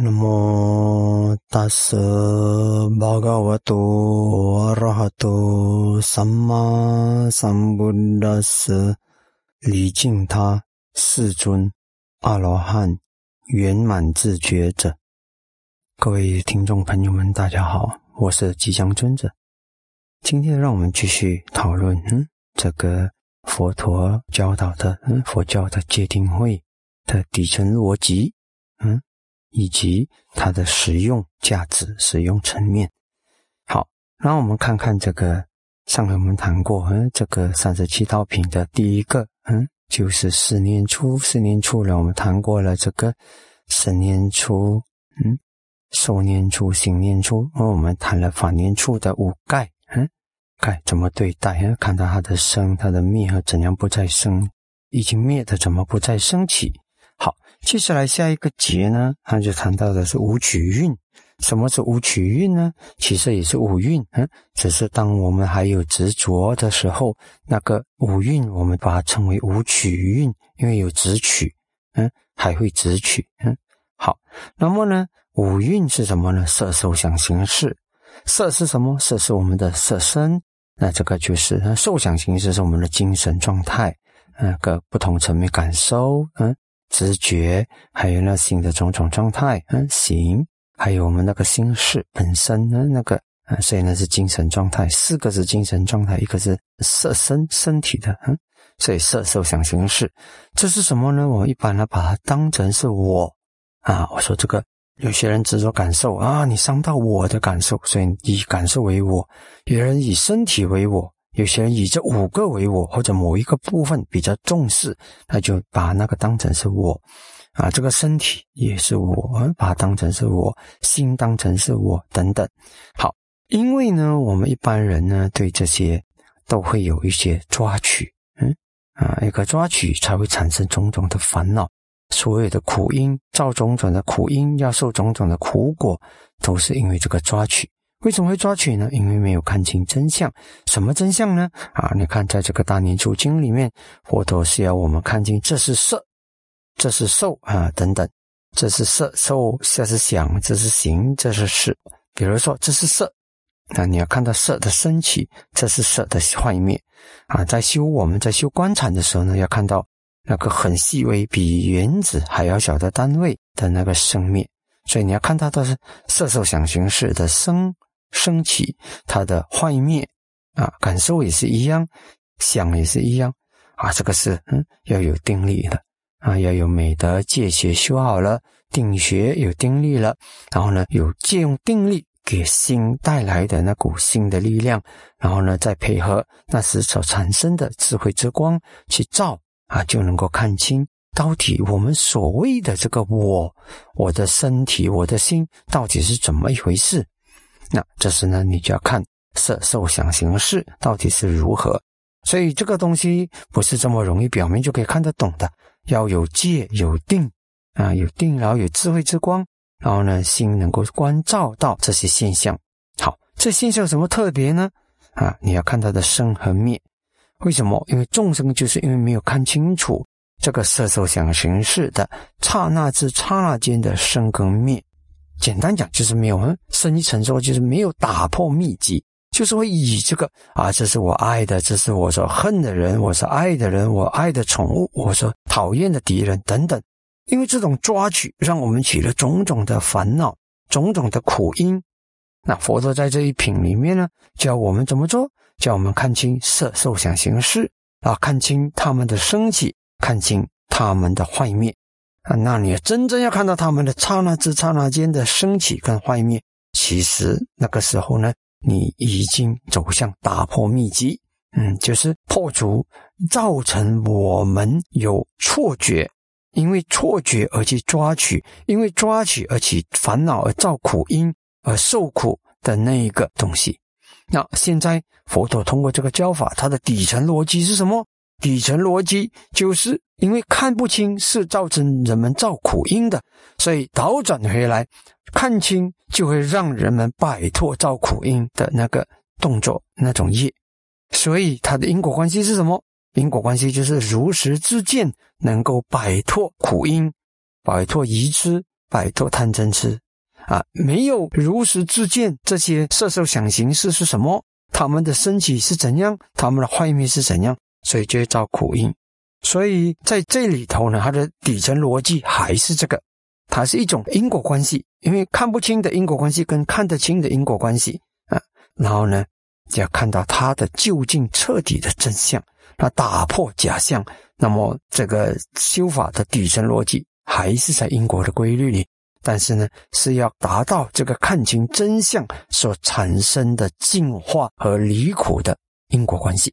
那么大舍巴嘎瓦多阿拉哈多萨玛萨布达舍礼敬他世尊阿罗汉圆满自觉者。各位听众朋友们，大家好，我是吉祥尊者。今天让我们继续讨论，嗯，这个佛陀教导的，嗯，佛教的戒定慧的底层逻辑，嗯。以及它的实用价值、使用层面。好，那我们看看这个，上回我们谈过，嗯，这个三十七道品的第一个，嗯，就是四念处。四念处呢，我们谈过了这个生念处，嗯，受念处、行念处。而我们谈了法念处的五盖，嗯，盖怎么对待？嗯，看到它的生、它的灭和怎样不再生，已经灭的怎么不再升起？接下来下一个节呢，他就谈到的是五取运。什么是五取运呢？其实也是五蕴，嗯，只是当我们还有执着的时候，那个五蕴我们把它称为五取运，因为有执取，嗯，还会执取，嗯。好，那么呢，五蕴是什么呢？色、受、想、行、识。色是什么？色是我们的色身，那这个就是受想行识是我们的精神状态，那，个不同层面感受，嗯。直觉，还有那心的种种状态，嗯，行，还有我们那个心事本身呢，那个，嗯，所以呢是精神状态，四个是精神状态，一个是色身身体的，嗯，所以色受想行识，这是什么呢？我一般呢把它当成是我啊，我说这个有些人执着感受啊，你伤到我的感受，所以以感受为我，有人以身体为我。有些人以这五个为我，或者某一个部分比较重视，那就把那个当成是我，啊，这个身体也是我，把它当成是我，心当成是我，等等。好，因为呢，我们一般人呢，对这些都会有一些抓取，嗯，啊，一个抓取才会产生种种的烦恼，所有的苦因造种种的苦因，要受种种的苦果，都是因为这个抓取。为什么会抓取呢？因为没有看清真相。什么真相呢？啊，你看，在这个大年初经里面，佛陀是要我们看清这是色，这是受啊，等等，这是色受，这是想，这是行，这是识。比如说，这是色，那你要看到色的升起，这是色的坏灭啊。在修我们在修观禅的时候呢，要看到那个很细微，比原子还要小的单位的那个生灭。所以你要看到的是色受想行识的生。升起，它的坏灭啊，感受也是一样，想也是一样啊，这个是嗯要有定力的啊，要有美德戒学修好了，定学有定力了，然后呢，有借用定力给心带来的那股心的力量，然后呢，再配合那时所产生的智慧之光去照啊，就能够看清到底我们所谓的这个我，我的身体，我的心到底是怎么一回事。那这时呢，你就要看色受想行识到底是如何，所以这个东西不是这么容易表面就可以看得懂的，要有戒有定啊，有定然后有智慧之光，然后呢心能够关照到这些现象。好，这现象有什么特别呢？啊，你要看它的生和灭。为什么？因为众生就是因为没有看清楚这个色受想行识的刹那之刹那间的生跟灭。简单讲就是没有深一层说，就是没有打破秘籍，就是会以这个啊，这是我爱的，这是我所恨的人，我是爱的人，我爱的宠物，我所讨厌的敌人等等。因为这种抓取，让我们起了种种的烦恼，种种的苦因。那佛陀在这一品里面呢，教我们怎么做，教我们看清色受想行识啊，看清他们的升起，看清他们的坏灭。啊，那你真正要看到他们的刹那之刹那间的升起跟幻灭，其实那个时候呢，你已经走向打破秘籍，嗯，就是破除造成我们有错觉，因为错觉而去抓取，因为抓取而起烦恼而造苦因而受苦的那一个东西。那现在佛陀通过这个教法，它的底层逻辑是什么？底层逻辑就是因为看不清是造成人们造苦因的，所以倒转回来看清就会让人们摆脱造苦因的那个动作那种业。所以它的因果关系是什么？因果关系就是如实之见能够摆脱苦因，摆脱疑痴摆脱贪嗔痴，啊，没有如实自见这些色受想行识是什么，他们的身体是怎样，他们的坏灭是怎样，所以就会造苦因。所以在这里头呢，它的底层逻辑还是这个，它是一种因果关系，因为看不清的因果关系跟看得清的因果关系啊，然后呢，就要看到它的究竟彻底的真相，那打破假象，那么这个修法的底层逻辑还是在因果的规律里，但是呢，是要达到这个看清真相所产生的净化和离苦的因果关系。